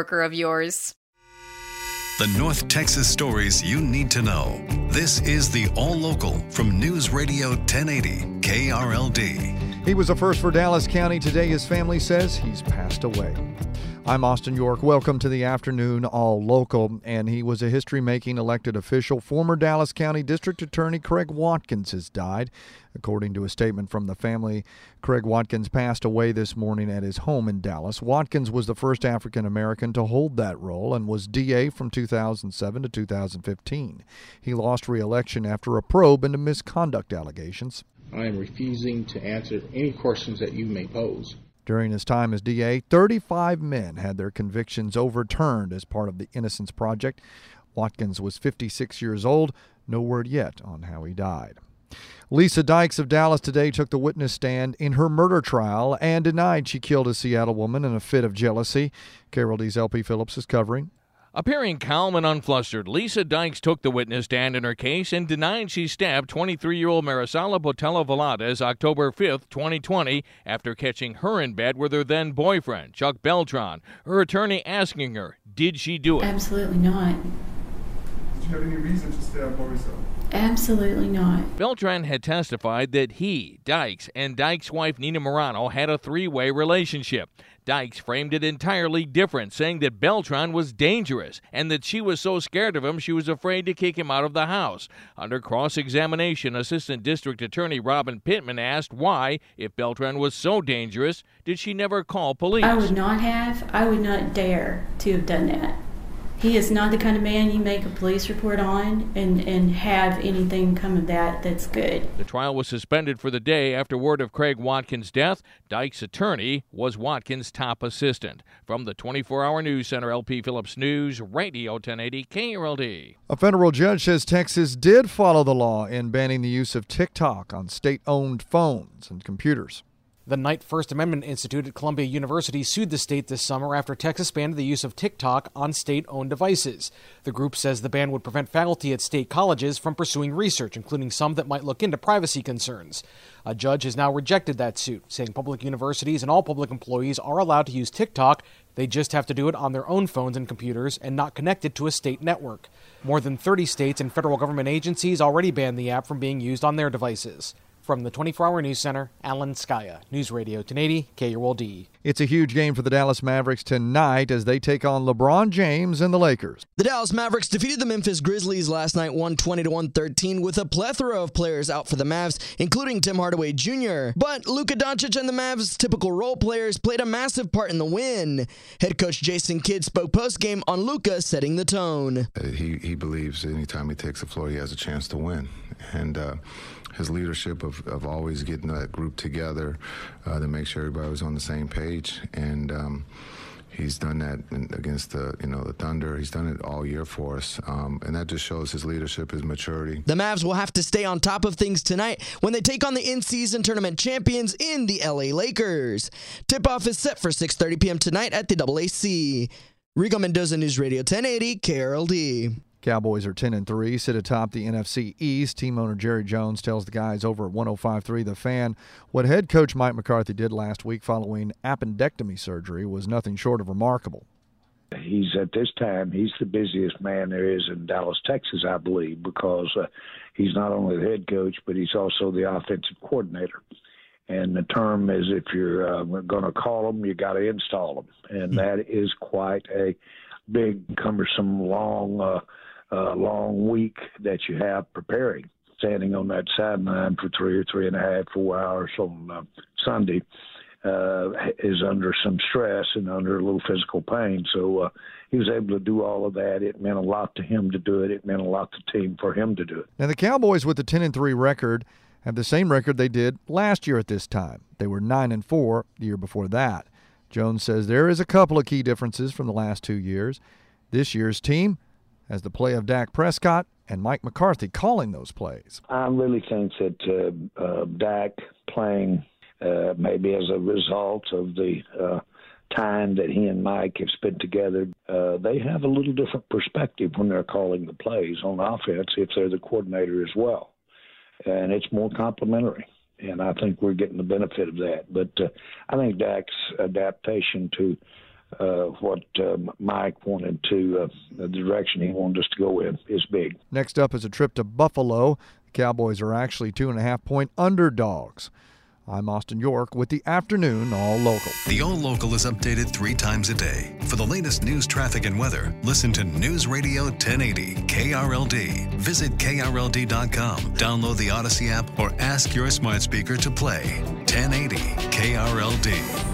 of yours. The North Texas stories you need to know. This is the All Local from News Radio 1080 KRLD. He was a first for Dallas County. Today, his family says he's passed away. I'm Austin York. Welcome to the afternoon All Local. And he was a history making elected official. Former Dallas County District Attorney Craig Watkins has died. According to a statement from the family, Craig Watkins passed away this morning at his home in Dallas. Watkins was the first African American to hold that role and was DA from 2007 to 2015. He lost re election after a probe into misconduct allegations. I am refusing to answer any questions that you may pose. During his time as DA, 35 men had their convictions overturned as part of the Innocence Project. Watkins was 56 years old. No word yet on how he died. Lisa Dykes of Dallas today took the witness stand in her murder trial and denied she killed a Seattle woman in a fit of jealousy. KRLD's LP Phillips is covering. Appearing calm and unflustered, Lisa Dykes took the witness stand in her case and denied she stabbed 23 year old Marisela Botello Valadez October 5, 2020, after catching her in bed with her then boyfriend, Chuck Beltran. Her attorney asking her, Did she do it? Absolutely not. Did you have any reason to stab Marisela? Absolutely not. Beltran had testified that he, Dykes, and Dykes' wife Nina Morano had a three way relationship. Dykes framed it entirely different, saying that Beltran was dangerous and that she was so scared of him she was afraid to kick him out of the house. Under cross examination, Assistant District Attorney Robin Pittman asked why, if Beltran was so dangerous, did she never call police? I would not have. I would not dare to have done that. He is not the kind of man you make a police report on and, and have anything come of that that's good. The trial was suspended for the day after word of Craig Watkins' death. Dyke's attorney was Watkins' top assistant. From the 24 hour news center, LP Phillips News, Radio 1080 KRLD. A federal judge says Texas did follow the law in banning the use of TikTok on state owned phones and computers. The Knight First Amendment Institute at Columbia University sued the state this summer after Texas banned the use of TikTok on state owned devices. The group says the ban would prevent faculty at state colleges from pursuing research, including some that might look into privacy concerns. A judge has now rejected that suit, saying public universities and all public employees are allowed to use TikTok. They just have to do it on their own phones and computers and not connected to a state network. More than 30 states and federal government agencies already banned the app from being used on their devices. From the 24 Hour News Center, Alan Skaya, News Radio 1080, KRLD. It's a huge game for the Dallas Mavericks tonight as they take on LeBron James and the Lakers. The Dallas Mavericks defeated the Memphis Grizzlies last night 120 to 113 with a plethora of players out for the Mavs, including Tim Hardaway Jr. But Luka Doncic and the Mavs' typical role players played a massive part in the win. Head coach Jason Kidd spoke post-game on Luka setting the tone. He he believes anytime he takes the floor, he has a chance to win, and. Uh, his leadership of, of always getting that group together uh, to make sure everybody was on the same page. And um, he's done that against the you know the thunder. He's done it all year for us. Um, and that just shows his leadership his maturity. The mavs will have to stay on top of things tonight when they take on the in-season tournament champions in the la lakers. Tip-off is set for 6.30 p.m tonight at the aac rigo mendoza news radio 1080 krld Cowboys are 10 and 3, sit atop the NFC East. Team owner Jerry Jones tells the guys over at 1053 The Fan what head coach Mike McCarthy did last week following appendectomy surgery was nothing short of remarkable. He's at this time, he's the busiest man there is in Dallas, Texas, I believe, because uh, he's not only the head coach, but he's also the offensive coordinator. And the term is if you're uh, going to call them, you got to install them, and that is quite a big, cumbersome, long, uh, uh, long week that you have preparing. Standing on that sideline for three or three and a half, four hours on uh, Sunday uh, is under some stress and under a little physical pain. So uh, he was able to do all of that. It meant a lot to him to do it. It meant a lot to the team for him to do it. Now the Cowboys with the 10 and 3 record have the same record they did last year at this time. They were 9 and 4 the year before that. Jones says there is a couple of key differences from the last 2 years. This year's team has the play of Dak Prescott and Mike McCarthy calling those plays. I really think that uh, uh, Dak playing uh, maybe as a result of the uh, time that he and Mike have spent together, uh, they have a little different perspective when they're calling the plays on offense if they're the coordinator as well. And it's more complimentary. And I think we're getting the benefit of that. But uh, I think Dak's adaptation to uh, what uh, Mike wanted to, uh, the direction he wanted us to go in, is big. Next up is a trip to Buffalo. The Cowboys are actually two and a half point underdogs. I'm Austin York with the afternoon All Local. The All Local is updated three times a day. For the latest news, traffic, and weather, listen to News Radio 1080 KRLD. Visit KRLD.com, download the Odyssey app, or ask your smart speaker to play 1080 KRLD.